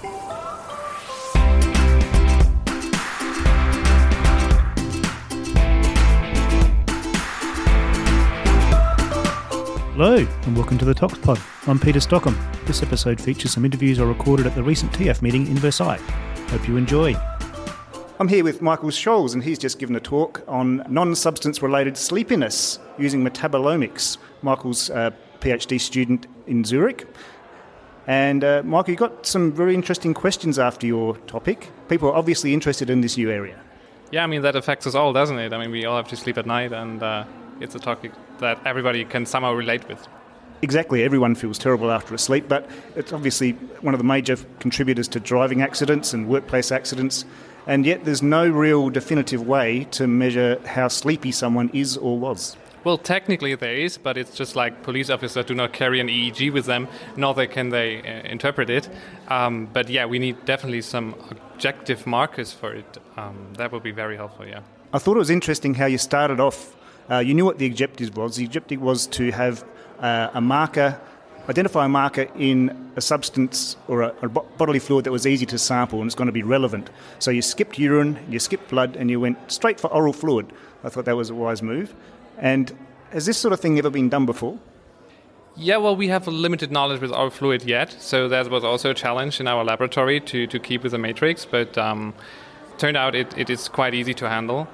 Hello, and welcome to the ToxPod. I'm Peter Stockham. This episode features some interviews I recorded at the recent TF meeting in Versailles. Hope you enjoy. I'm here with Michael Scholes, and he's just given a talk on non substance related sleepiness using metabolomics. Michael's a PhD student in Zurich. And uh, Michael, you got some very interesting questions after your topic. People are obviously interested in this new area. Yeah, I mean, that affects us all, doesn't it? I mean, we all have to sleep at night, and uh, it's a topic that everybody can somehow relate with. Exactly, everyone feels terrible after a sleep, but it's obviously one of the major contributors to driving accidents and workplace accidents. And yet, there's no real definitive way to measure how sleepy someone is or was. Well, technically there is, but it's just like police officers do not carry an EEG with them, nor can they uh, interpret it. Um, but yeah, we need definitely some objective markers for it. Um, that would be very helpful. Yeah. I thought it was interesting how you started off uh, you knew what the objective was. The objective was to have uh, a marker, identify a marker in a substance or a, a, bodily fluid that was easy to sample and it's going to be relevant. So you skipped urine, you skipped blood, and you went straight for oral fluid. I thought that was a wise move. And has this sort of thing ever been done before? Yeah, well, we have limited knowledge with oral fluid yet, so that was also a challenge in our laboratory to, to keep with the matrix, but um, turned out it, it is quite easy to handle.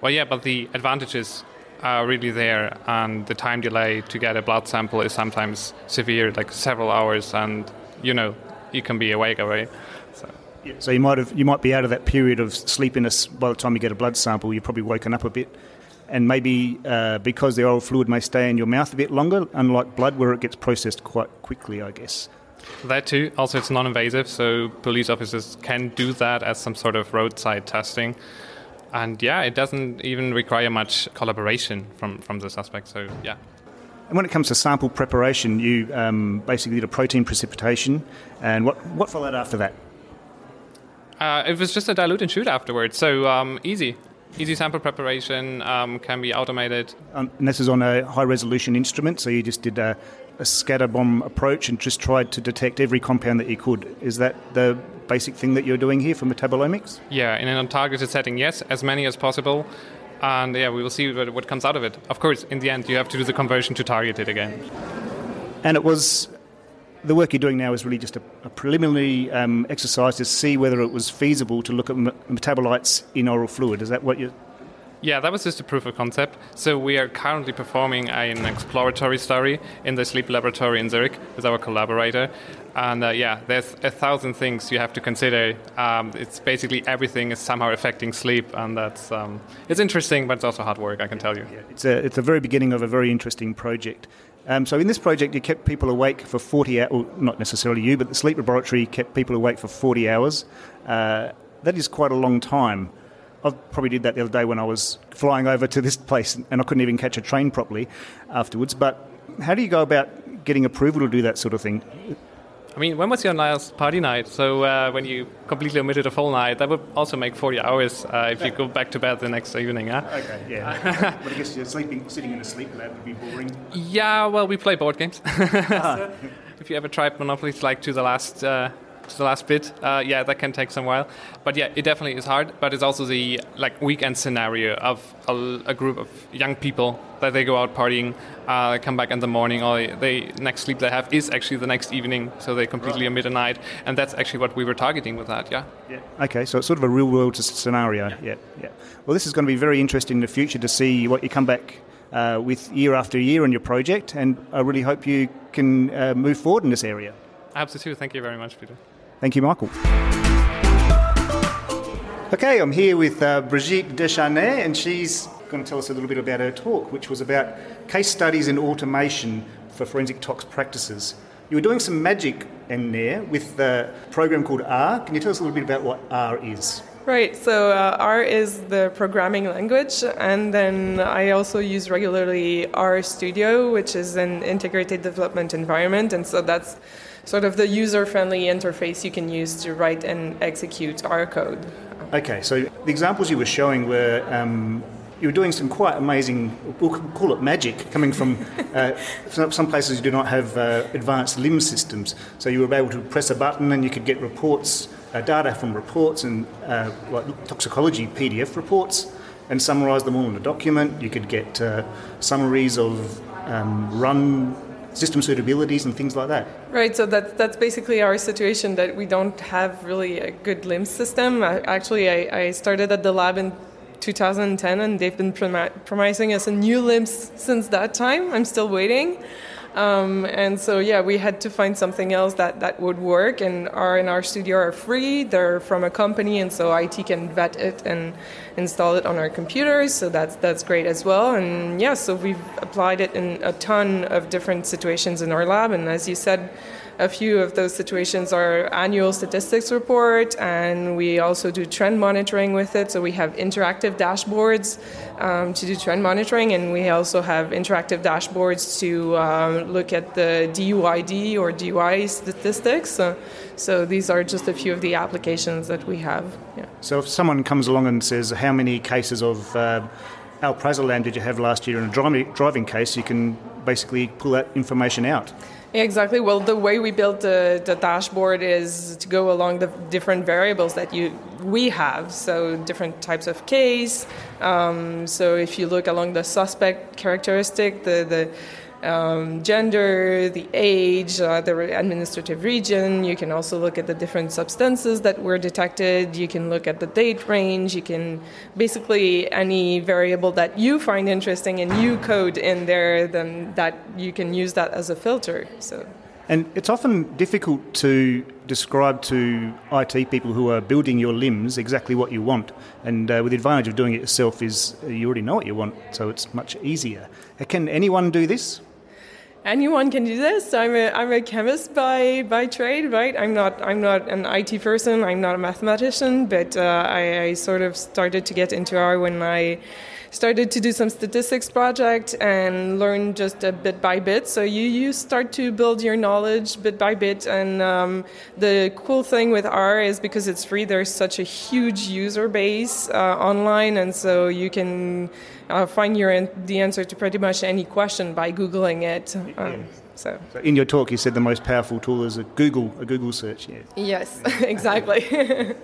Well, yeah, but the advantages are really there, and the time delay to get a blood sample is sometimes severe, like several hours, and you know you can be awake already. So. Yeah, so you might have you might be out of that period of sleepiness by the time you get a blood sample. You've probably woken up a bit, and maybe uh, because the oral fluid may stay in your mouth a bit longer, unlike blood where it gets processed quite quickly, I guess. That too. Also, it's non-invasive, so police officers can do that as some sort of roadside testing and yeah, it doesn't even require much collaboration from, from the suspect. So yeah. And when it comes to sample preparation, you um, basically did a protein precipitation, and what what followed after that? Uh, it was just a dilute and shoot afterwards, so um, easy. Easy sample preparation um, can be automated. Um, and this is on a high resolution instrument, so you just did a, a scatter bomb approach and just tried to detect every compound that you could. Is that the basic thing that you're doing here for metabolomics? Yeah, in an untargeted setting, yes, as many as possible. And yeah, we will see what, what comes out of it. Of course, in the end, you have to do the conversion to targeted again. And it was the work you're doing now is really just a, a preliminary um, exercise to see whether it was feasible to look at metabolites in oral fluid. Is that what you're yeah, that was just a proof of concept. So we are currently performing an exploratory study in the sleep laboratory in Zurich with our collaborator. And uh, yeah, there's a thousand things you have to consider. Um, it's basically everything is somehow affecting sleep, and that's um, it's interesting, but it's also hard work. I can tell you. Yeah, it's a it's a very beginning of a very interesting project. Um, so in this project, you kept people awake for 40 hours, well, not necessarily you, but the sleep laboratory kept people awake for 40 hours. Uh, that is quite a long time. I probably did that the other day when I was flying over to this place and I couldn't even catch a train properly afterwards. But how do you go about getting approval to do that sort of thing? I mean, when was your last party night? So uh, when you completely omitted a full night, that would also make 40 hours uh, if you go back to bed the next evening, huh? Okay, yeah. but I guess you're sleeping, sitting in a sleep lab would be boring. Yeah, well, we play board games. ah. if you ever tried Monopoly, it's like to the last uh, to the last bit. Uh, yeah, that can take some while. But yeah, it definitely is hard. But it's also the like weekend scenario of a, a group of young people that they go out partying, uh, come back in the morning, or they next sleep they have is actually the next evening, so they completely right. omit a night, and that's actually what we were targeting with that. Yeah. Yeah. Okay, so it's sort of a real world scenario. Yeah. yeah. Yeah. Well, this is going to be very interesting in the future to see what you come back. Uh, with year after year on your project, and I really hope you can uh, move forward in this area. Absolutely. Thank you very much, Peter. Thank you, Michael. Okay, I'm here with uh, Brigitte Desharnais, and she's going to tell us a little bit about her talk, which was about case studies in automation for forensic tox practices. You were doing some magic in there with the program called R. Can you tell us a little bit about what R is? Right, so uh, R is the programming language, and then I also use regularly R Studio, which is an integrated development environment, and so that's sort of the user-friendly interface you can use to write and execute R code. Okay, so the examples you were showing were um, you were doing some quite amazing, we'll call it magic, coming from uh, some places you do not have uh, advanced LIMS systems. So you were able to press a button and you could get reports, uh, data from reports and uh, like toxicology PDF reports and summarise them all in a document. You could get uh, summaries of um, run system suitabilities and things like that. Right, so that's, that's basically our situation that we don't have really a good LIMS system. actually, I, I started at the lab in 2010 and they've been promising us a new LIMS since that time. I'm still waiting. Um, and so, yeah, we had to find something else that, that would work. And R in R Studio are free. They're from a company, and so IT can vet it and install it on our computers. So that's that's great as well. And yeah, so we've applied it in a ton of different situations in our lab. And as you said a few of those situations are annual statistics report, and we also do trend monitoring with it. So we have interactive dashboards um, to do trend monitoring, and we also have interactive dashboards to um, look at the DUID or DUI statistics. So, so, these are just a few of the applications that we have. Yeah. So if someone comes along and says, "How many cases of uh, alprazolam did you have last year in a driving, driving case?" you can basically pull that information out. Exactly. Well, the way we built the, the dashboard is to go along the different variables that you we have. So different types of case. Um, so if you look along the suspect characteristic, the the um, gender, the age, uh, the administrative region. You can also look at the different substances that were detected. You can look at the date range. You can basically any variable that you find interesting and you code in there, then that you can use that as a filter. So. And it's often difficult to describe to IT people who are building your LIMS exactly what you want. And uh, with the advantage of doing it yourself is uh, you already know what you want, so it's much easier. Can anyone do this? Anyone can do this. I'm a, I'm a chemist by, by trade, right? I'm not, I'm not an IT person, I'm not a mathematician, but uh, I, I, sort of started to get into R when I started to do some statistics project and learn just a bit by bit. So you, you start to build your knowledge bit by bit. And um, the cool thing with R is because it's free, there's such a huge user base uh, online. And so you can uh, find your the answer to pretty much any question by Googling it. Um, so. so. in your talk, you said the most powerful tool is a Google, a Google search. Yeah. Yes, exactly.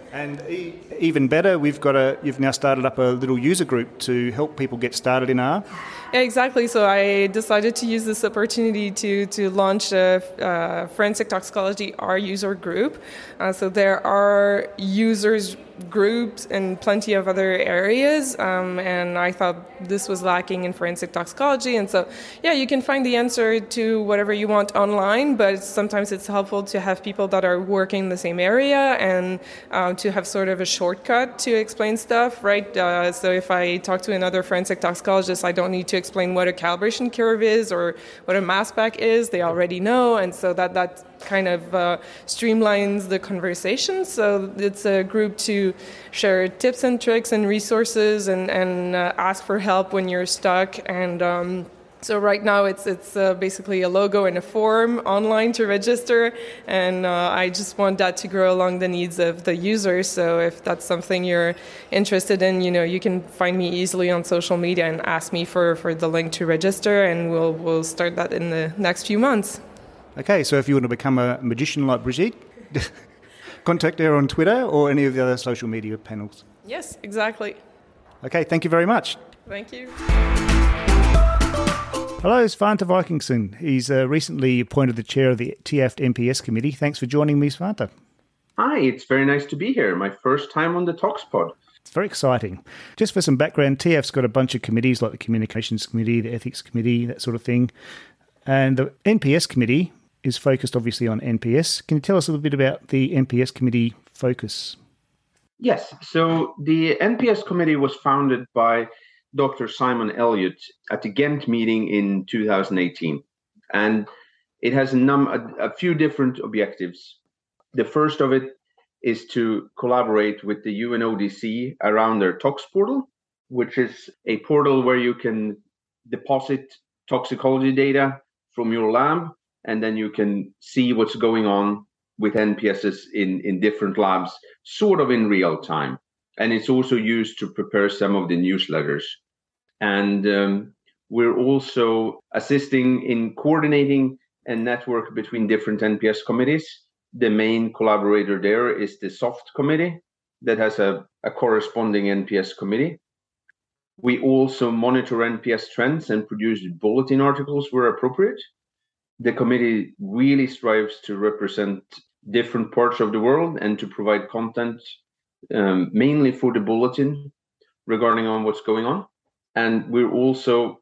and e- even better, we've got a. You've now started up a little user group to help people get started in R. Yeah, exactly. So I decided to use this opportunity to to launch a, a forensic toxicology R user group. Uh, so there are users groups and plenty of other areas. Um, and I thought this was lacking in forensic toxicology. And so, yeah, you can find the answer to whatever you want online, but sometimes it's helpful to have people that are working in the same area and uh, to have sort of a shortcut to explain stuff, right? Uh, so if I talk to another forensic toxicologist, I don't need to explain what a calibration curve is or what a mass spec is. They already know. And so that, that kind of uh, streamlines the conversation. So it's a group to share tips and tricks and resources and, and uh, ask for help when you're stuck. And um, so right now it's it's uh, basically a logo and a form online to register, and uh, I just want that to grow along the needs of the users. So if that's something you're interested in, you know, you can find me easily on social media and ask me for, for the link to register, and we'll we'll start that in the next few months. Okay, so if you want to become a magician like Brigitte, contact her on Twitter or any of the other social media panels. Yes, exactly. Okay, thank you very much. Thank you. Hello, Svante Vikingsson. He's uh, recently appointed the chair of the TIAFT NPS committee. Thanks for joining me, Svante. Hi, it's very nice to be here. My first time on the ToxPod. It's very exciting. Just for some background, TF's got a bunch of committees like the Communications Committee, the Ethics Committee, that sort of thing. And the NPS committee is focused obviously on NPS. Can you tell us a little bit about the NPS committee focus? Yes. So the NPS committee was founded by Dr. Simon Elliott at the Ghent meeting in 2018. And it has a, num- a, a few different objectives. The first of it is to collaborate with the UNODC around their Tox portal, which is a portal where you can deposit toxicology data from your lab and then you can see what's going on with NPSs in, in different labs, sort of in real time. And it's also used to prepare some of the newsletters And um, we're also assisting in coordinating a network between different NPS committees. The main collaborator there is the SOFT committee that has a, a corresponding NPS committee. We also monitor NPS trends and produce bulletin articles where appropriate. The committee really strives to represent different parts of the world and to provide content um, mainly for the bulletin regarding on what's going on. And we're also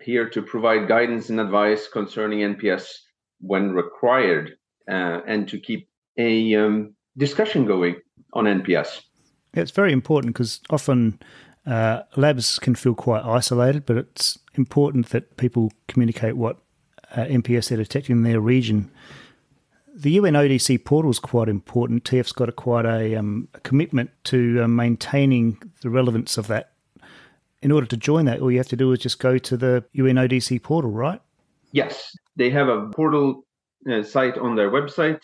here to provide guidance and advice concerning NPS when required uh, and to keep a um, discussion going on NPS. It's very important because often uh, labs can feel quite isolated, but it's important that people communicate what uh, NPS they're detecting in their region. The UN ODC portal is quite important. TF's got a, quite a, um, a commitment to uh, maintaining the relevance of that. In order to join that, all you have to do is just go to the UN ODC portal, right? Yes, they have a portal uh, site on their website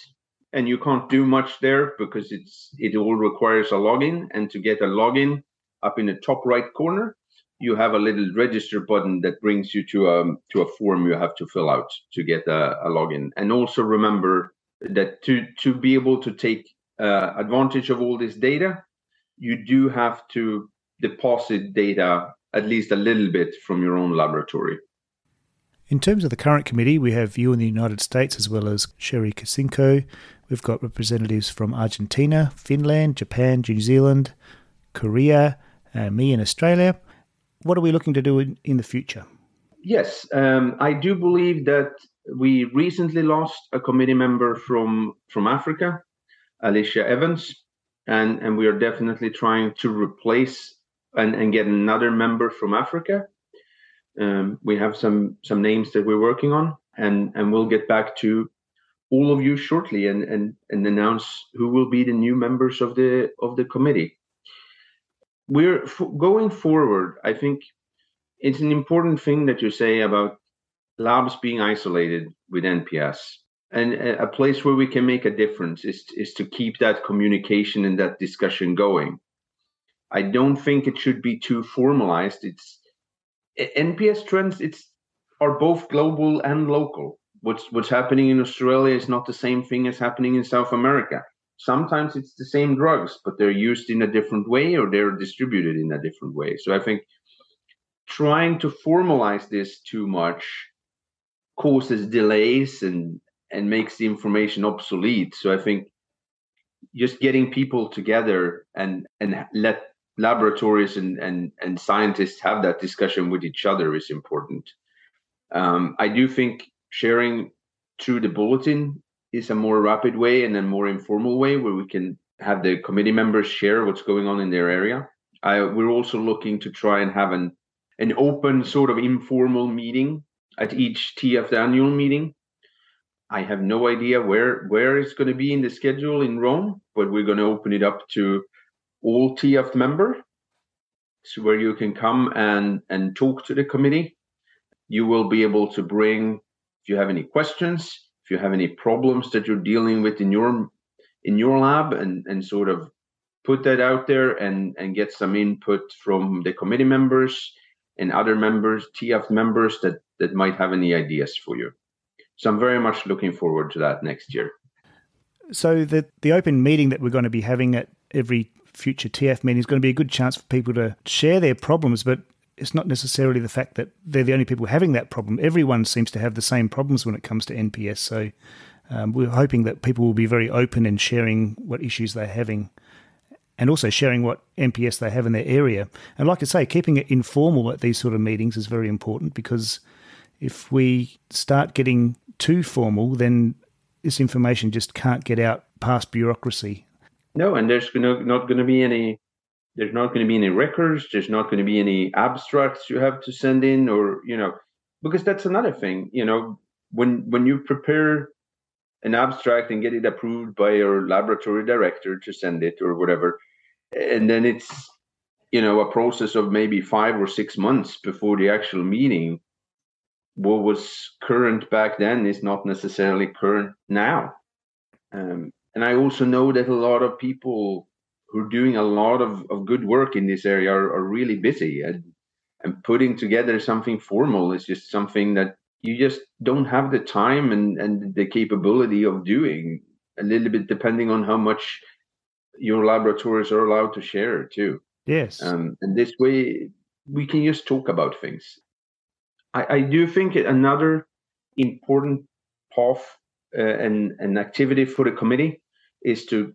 and you can't do much there because it's it all requires a login and to get a login up in the top right corner you have a little register button that brings you to a to a form you have to fill out to get a, a login and also remember that to to be able to take uh, advantage of all this data you do have to deposit data at least a little bit from your own laboratory in terms of the current committee, we have you in the United States as well as Sherri Kacinko. We've got representatives from Argentina, Finland, Japan, New Zealand, Korea, uh, me in Australia. What are we looking to do in, in the future? Yes, um, I do believe that we recently lost a committee member from from Africa, Alicia Evans, and and we are definitely trying to replace and, and get another member from Africa. Um, we have some some names that we're working on, and and we'll get back to all of you shortly and and and announce who will be the new members of the of the committee. We're f- going forward. I think it's an important thing that you say about labs being isolated with NPS. And a place where we can make a difference is, is to keep that communication and that discussion going. I don't think it should be too formalized. It's NPS trends it's are both global and local. What's what's happening in Australia is not the same thing as happening in South America. Sometimes it's the same drugs, but they're used in a different way or they're distributed in a different way. So I think trying to formalize this too much causes delays and and makes the information obsolete. So I think just getting people together and and let laboratories and, and, and scientists have that discussion with each other is important. Um, I do think sharing through the bulletin is a more rapid way and a more informal way where we can have the committee members share what's going on in their area. I, we're also looking to try and have an an open sort of informal meeting at each TF annual meeting. I have no idea where where it's going to be in the schedule in Rome, but we're going to open it up to all TF member, so where you can come and and talk to the committee. You will be able to bring if you have any questions, if you have any problems that you're dealing with in your in your lab, and and sort of put that out there and and get some input from the committee members and other members, TF members that that might have any ideas for you. So I'm very much looking forward to that next year. So the the open meeting that we're going to be having at every future TF meeting is going to be a good chance for people to share their problems, but it's not necessarily the fact that they're the only people having that problem. Everyone seems to have the same problems when it comes to NPS. So um, we're hoping that people will be very open in sharing what issues they're having and also sharing what NPS they have in their area. And like I say, keeping it informal at these sort of meetings is very important because if we start getting too formal, then this information just can't get out past bureaucracy no, and there's not going to be any. There's not going to be any records. There's not going to be any abstracts you have to send in, or you know, because that's another thing. You know, when when you prepare an abstract and get it approved by your laboratory director to send it or whatever, and then it's you know a process of maybe five or six months before the actual meeting. What was current back then is not necessarily current now. Um, and I also know that a lot of people who are doing a lot of, of good work in this area are, are really busy. And and putting together something formal is just something that you just don't have the time and, and the capability of doing. A little bit depending on how much your laboratories are allowed to share too. Yes. Um, and this way we can just talk about things. I, I do think another important path uh, and an activity for the committee is to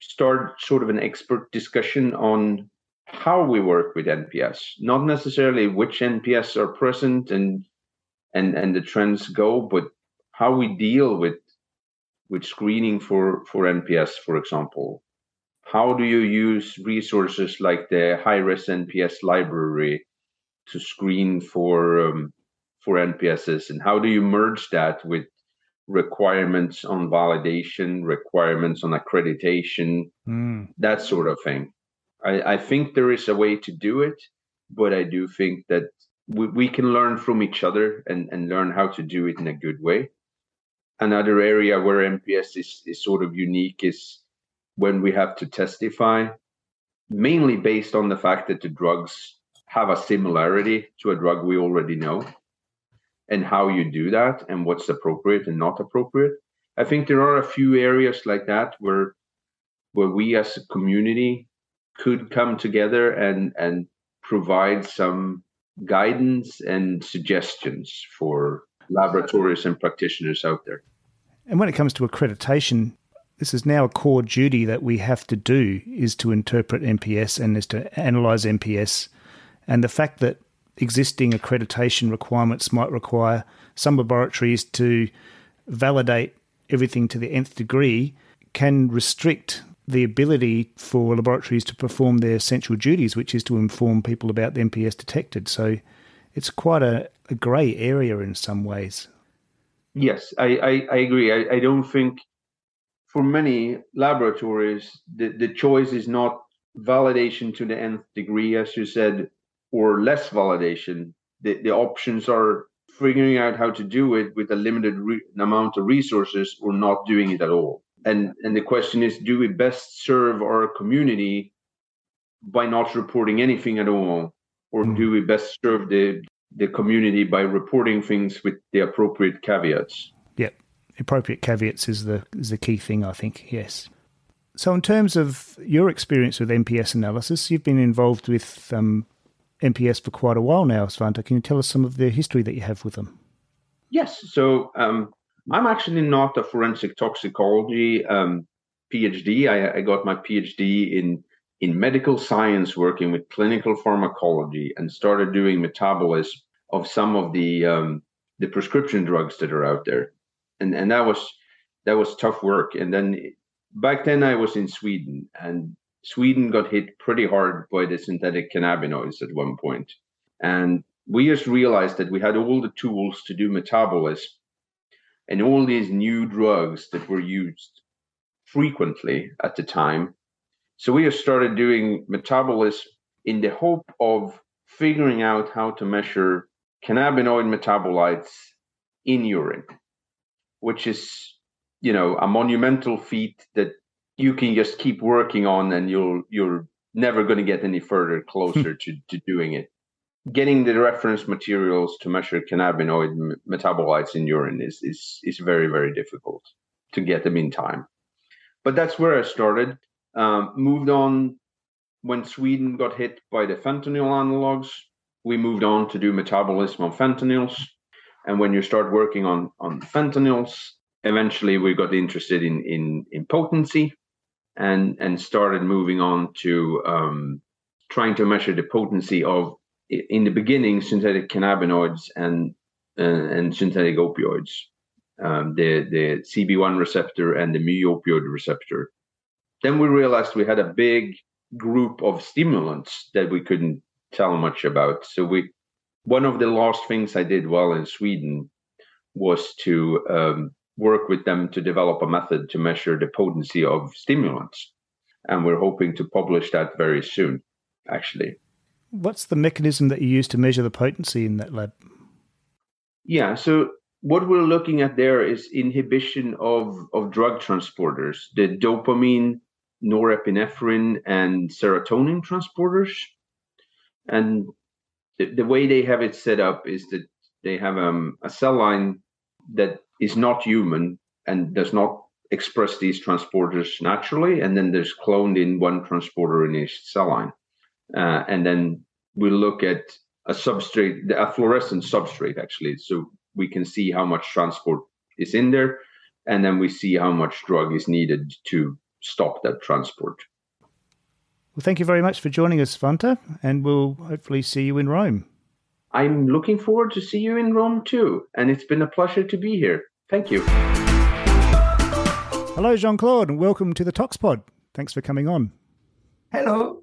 start sort of an expert discussion on how we work with NPS, not necessarily which NPS are present and and and the trends go, but how we deal with with screening for for NPS, for example. How do you use resources like the high-res NPS library to screen for um, for NPSs, and how do you merge that with requirements on validation, requirements on accreditation, mm. that sort of thing? I, I think there is a way to do it, but I do think that we, we can learn from each other and, and learn how to do it in a good way. Another area where NPS is, is sort of unique is when we have to testify, mainly based on the fact that the drugs have a similarity to a drug we already know and how you do that and what's appropriate and not appropriate. I think there are a few areas like that where where we as a community could come together and and provide some guidance and suggestions for laboratories and practitioners out there. And when it comes to accreditation, this is now a core duty that we have to do is to interpret NPS and is to analyze NPS. And the fact that existing accreditation requirements might require some laboratories to validate everything to the nth degree can restrict the ability for laboratories to perform their essential duties, which is to inform people about the NPS detected. So it's quite a, a grey area in some ways. Yes, I, I, I agree. I, I don't think for many laboratories, the, the choice is not validation to the nth degree, as you said, or less validation. The, the options are figuring out how to do it with a limited re- amount of resources or not doing it at all. And and the question is do we best serve our community by not reporting anything at all? Or mm. do we best serve the the community by reporting things with the appropriate caveats? Yep. Appropriate caveats is the is the key thing i think. Yes. So in terms of your experience with nps analysis you've been involved with um, nps for quite a while now svante can you tell us some of the history that you have with them yes so um, I'm actually not a forensic toxicology um, PhD. I, I, got my PhD in in medical science, working with clinical pharmacology, and started doing metabolism of some of the um, the prescription drugs that are out there, and and that was that was tough work. And then back then I was in Sweden, and Sweden got hit pretty hard by the synthetic cannabinoids at one point, and we just realized that we had all the tools to do metabolism and all these new drugs that were used frequently at the time. So we have started doing metabolism in the hope of figuring out how to measure cannabinoid metabolites in urine, which is, you know, a monumental feat that you can just keep working on and you'll you're never going to get any further closer to, to doing it getting the reference materials to measure cannabinoid metabolites in urine is, is, is very, very difficult to get them in time. But that's where I started. Um, moved on when Sweden got hit by the fentanyl analogs. We moved on to do metabolism on fentanyls. And when you start working on, on fentanyls, eventually we got interested in, in, in potency and, and started moving on to um, trying to measure the potency of in the beginning synthetic cannabinoids and uh, and synthetic opioids, um, the the CB1 receptor and the mu opioid receptor. Then we realized we had a big group of stimulants that we couldn't tell much about. So we one of the last things I did while in Sweden was to um, work with them to develop a method to measure the potency of stimulants, and we're hoping to publish that very soon, actually. What's the mechanism that you use to measure the potency in that lab? Yeah, so what we're looking at there is inhibition of, of drug transporters, the dopamine, norepinephrine, and serotonin transporters. And the, the way they have it set up is that they have um, a cell line that is not human and does not express these transporters naturally. And then there's cloned in one transporter in each cell line. Uh, and then we look at a substrate, a fluorescent substrate, actually. So we can see how much transport is in there. And then we see how much drug is needed to stop that transport. Well, thank you very much for joining us, Svante, and we'll hopefully see you in Rome. I'm looking forward to see you in Rome too, and it's been a pleasure to be here. Thank you. Hello, Jean Claude, and welcome to the ToxPod. Thanks for coming on. Hello.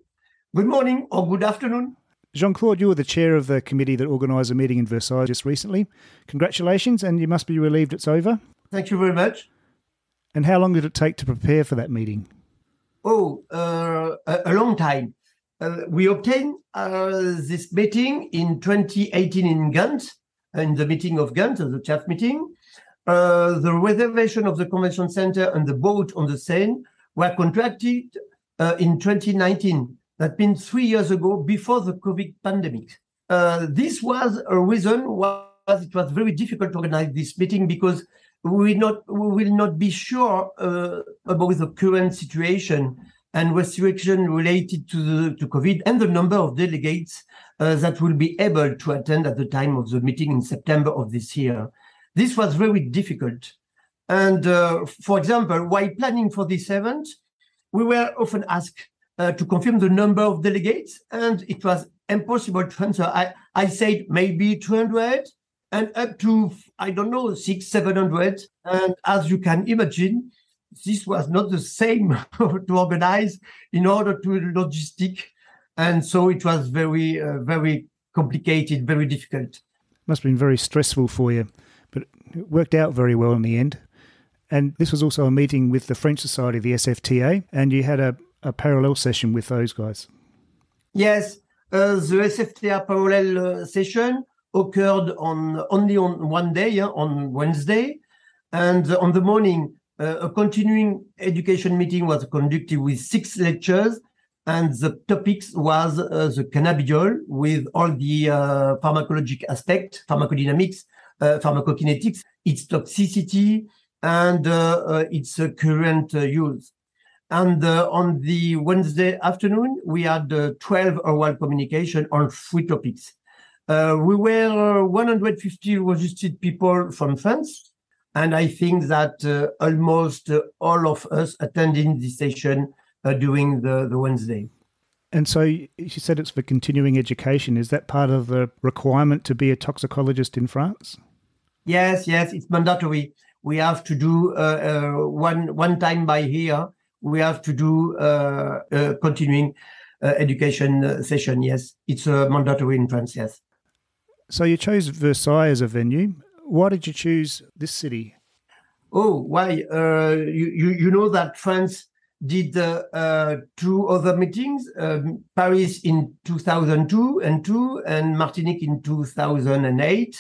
Good morning or good afternoon. Jean Claude, you were the chair of the committee that organised a meeting in Versailles just recently. Congratulations, and you must be relieved it's over. Thank you very much. And how long did it take to prepare for that meeting? Oh, uh, a, a, long time. Uh, we obtained uh, this meeting in 2018 in Ghent, in the meeting of Ghent, the CHAF meeting. Uh, the reservation of the convention center and the boat on the Seine were contracted uh, in 2019. That means three years ago, before the COVID pandemic. Uh, this was a reason why it was very difficult to organize this meeting because we not we will not be sure uh, about the current situation and restriction related to the to COVID and the number of delegates uh, that will be able to attend at the time of the meeting in September of this year. This was very difficult. And uh, for example, while planning for this event, we were often asked uh, to confirm the number of delegates, and it was impossible to answer. I, I said maybe 200, and up to I don't know six seven hundred. And as you can imagine, this was not the same to organize in order to logistic, and so it was very uh, very complicated, very difficult. Must have been very stressful for you, it worked out very well in the end. And this was also a meeting with the French Society, the SFTA, and you had a, a parallel session with those guys. Yes, uh, the SFTA parallel uh, session occurred on only on one day, on Wednesday, and on the morning, uh, a continuing education meeting was conducted with six lectures, and the topics was uh, the cannabidiol with all the uh, pharmacologic aspect, pharmacodynamics, pharmacokinetics, its toxicity, and uh, uh, its current use. And on the Wednesday afternoon, we had 12 oral communication on three topics. Uh, we were 150 registered people from France, and I think that uh, almost uh, all of us attending the session uh, during the, the Wednesday. And so you said it's for continuing education. Is that part of the requirement to be a toxicologist in France? Yes, yes, it's mandatory. We have to do uh, uh, one one time by year. We have to do a continuing education session. Yes, it's mandatory in France. Yes. So you chose Versailles as a venue. Why did you choose this city? Oh, why? Uh, you, you, you know that France did uh, uh, two other meetings, um, Paris in 2002 and two, and Martinique in 2008. And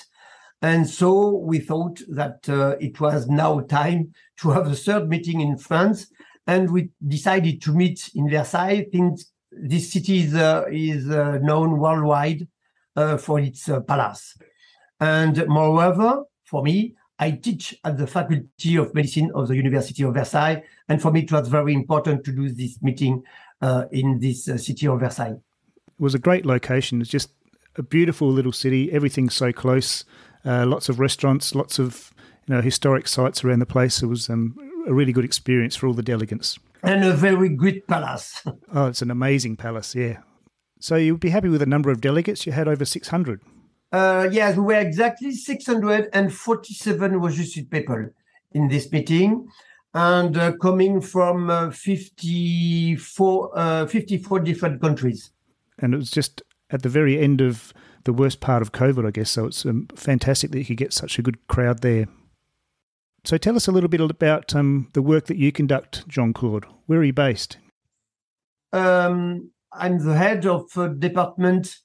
so we thought that uh, it was now time to have a third meeting in France. And we decided to meet in Versailles since this city is, uh, is uh, known worldwide uh, for its uh, palace. And moreover, for me, I teach at the Faculty of Medicine of the University of Versailles. And for me, it was very important to do this meeting uh, in this city of Versailles. It was a great location. It's just a beautiful little city. Everything's so close. Uh, lots of restaurants, lots of you know historic sites around the place. It was um, a really good experience for all the delegates. And a very good palace. oh, it's an amazing palace. Yeah, so you'd be happy with the number of delegates? You had over 600. Uh, yes, we were exactly 647 registered people in this meeting and uh, coming from uh, 54, uh, 54 different countries. And it was just at the very end of the worst part of COVID, I guess. So it's um, fantastic that you could get such a good crowd there. So tell us a little bit about um, the work that you conduct, Jean Claude. Where are you based? Um, I'm the head of uh, department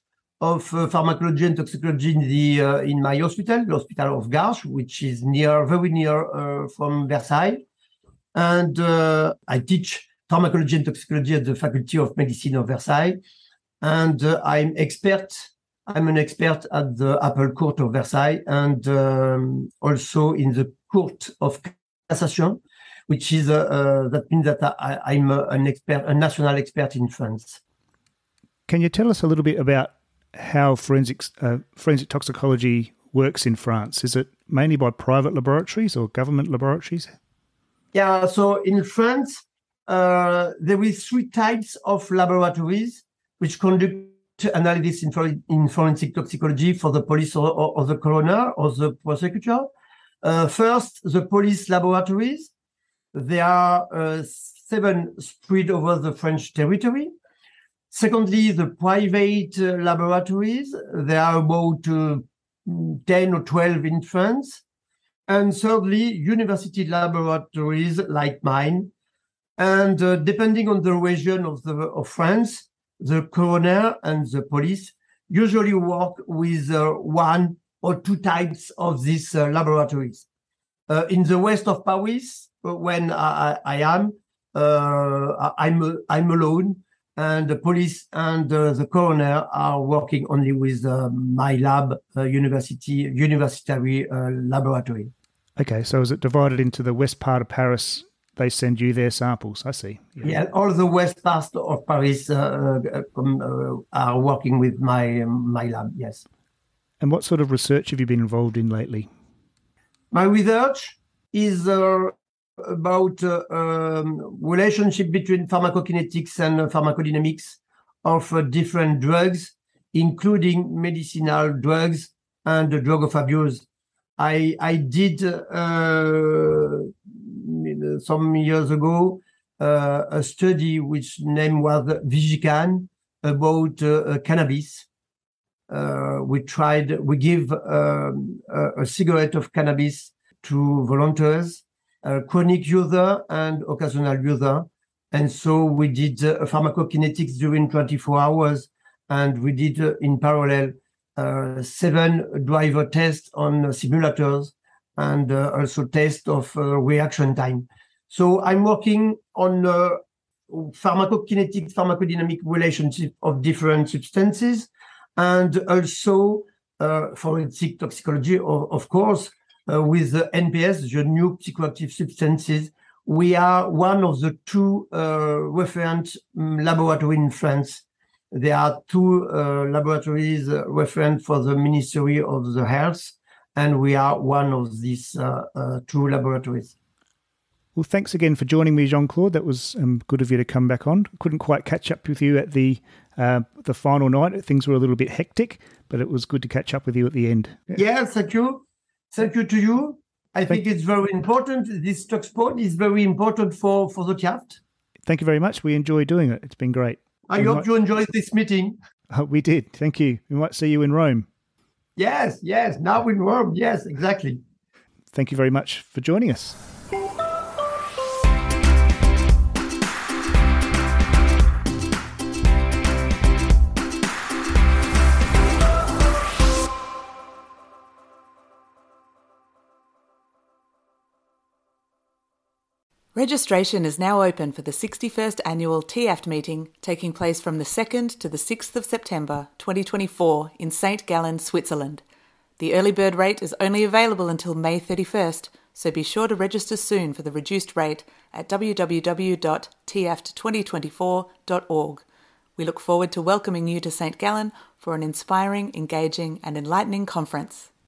of uh, pharmacology and toxicology in the uh, in my hospital, the hospital of Garches, which is near, very near uh, from Versailles, and uh, I teach pharmacology and toxicology at the Faculty of Medicine of Versailles, and uh, I'm expert I'm an expert at the Appeal Court of Versailles and um, also in the Court of Cassation, which is uh, uh, that means that I, am an expert, a national expert in France. Can you tell us a little bit about how forensics, uh, forensic toxicology works in France? Is it mainly by private laboratories or government laboratories? Yeah, so in France, uh, there is three types of laboratories which conduct analysis in, for, in forensic toxicology for the police or, or, or the coroner or the prosecutor. Uh, first, the police laboratories. There are uh, seven spread over the French territory. Secondly, the private uh, laboratories. There are about uh, 10 or 12 in France. And thirdly, university laboratories like mine. And uh, depending on the region of, the, of France, the coroner and the police usually work with uh, one or two types of these uh, laboratories. Uh, in the west of Paris, when I, I am, I'm, I'm alone, and the police and the coroner are working only with my lab, university, university laboratory. Okay, so is it divided into the west part of Paris they send you their samples. I see. Yeah, yeah all the west part of Paris uh, uh, uh, are working with my um, my lab. Yes. And what sort of research have you been involved in lately? My research is uh, about uh, um, relationship between pharmacokinetics and pharmacodynamics of uh, different drugs, including medicinal drugs and the drug of abuse. I I did some years ago uh, a study which name was Vigican about uh, cannabis. Uh, we tried, we give um, a, a, cigarette of cannabis to volunteers, chronic user and occasional user. And so we did uh, pharmacokinetics during 24 hours, and we did in parallel uh, seven driver tests on simulators and also test of reaction time. So I'm working on uh, pharmacokinetic, pharmacodynamic relationship of different substances, and also uh, forensic toxicology, of, of course, uh, with the NPS, the new psychoactive substances. We are one of the two uh, referent um, laboratories in France. There are two uh, laboratories uh, referent for the Ministry of the Health, and we are one of these uh, two laboratories. Well, thanks again for joining me, Jean Claude. That was um, good of you to come back on. Couldn't quite catch up with you at the uh, the final night. Things were a little bit hectic, but it was good to catch up with you at the end. Yeah, yeah thank you. Thank you to you. I thank think it's very important. This ToxPod is very important for, for the TIAFT. Thank you very much. We enjoy doing it. It's been great. I we hope might... you enjoyed this meeting. Uh, we did. Thank you. We might see you in Rome. Yes, yes. Now in Rome. Yes, exactly. Thank you very much for joining us. Registration is now open for the 61st annual TIAFT meeting taking place from the 2nd to the 6th of September 2024 in St. Gallen, Switzerland. The early bird rate is only available until May 31st, so be sure to register soon for the reduced rate at www.tiaft2024.org. We look forward to welcoming you to St. Gallen for an inspiring, engaging, and enlightening conference.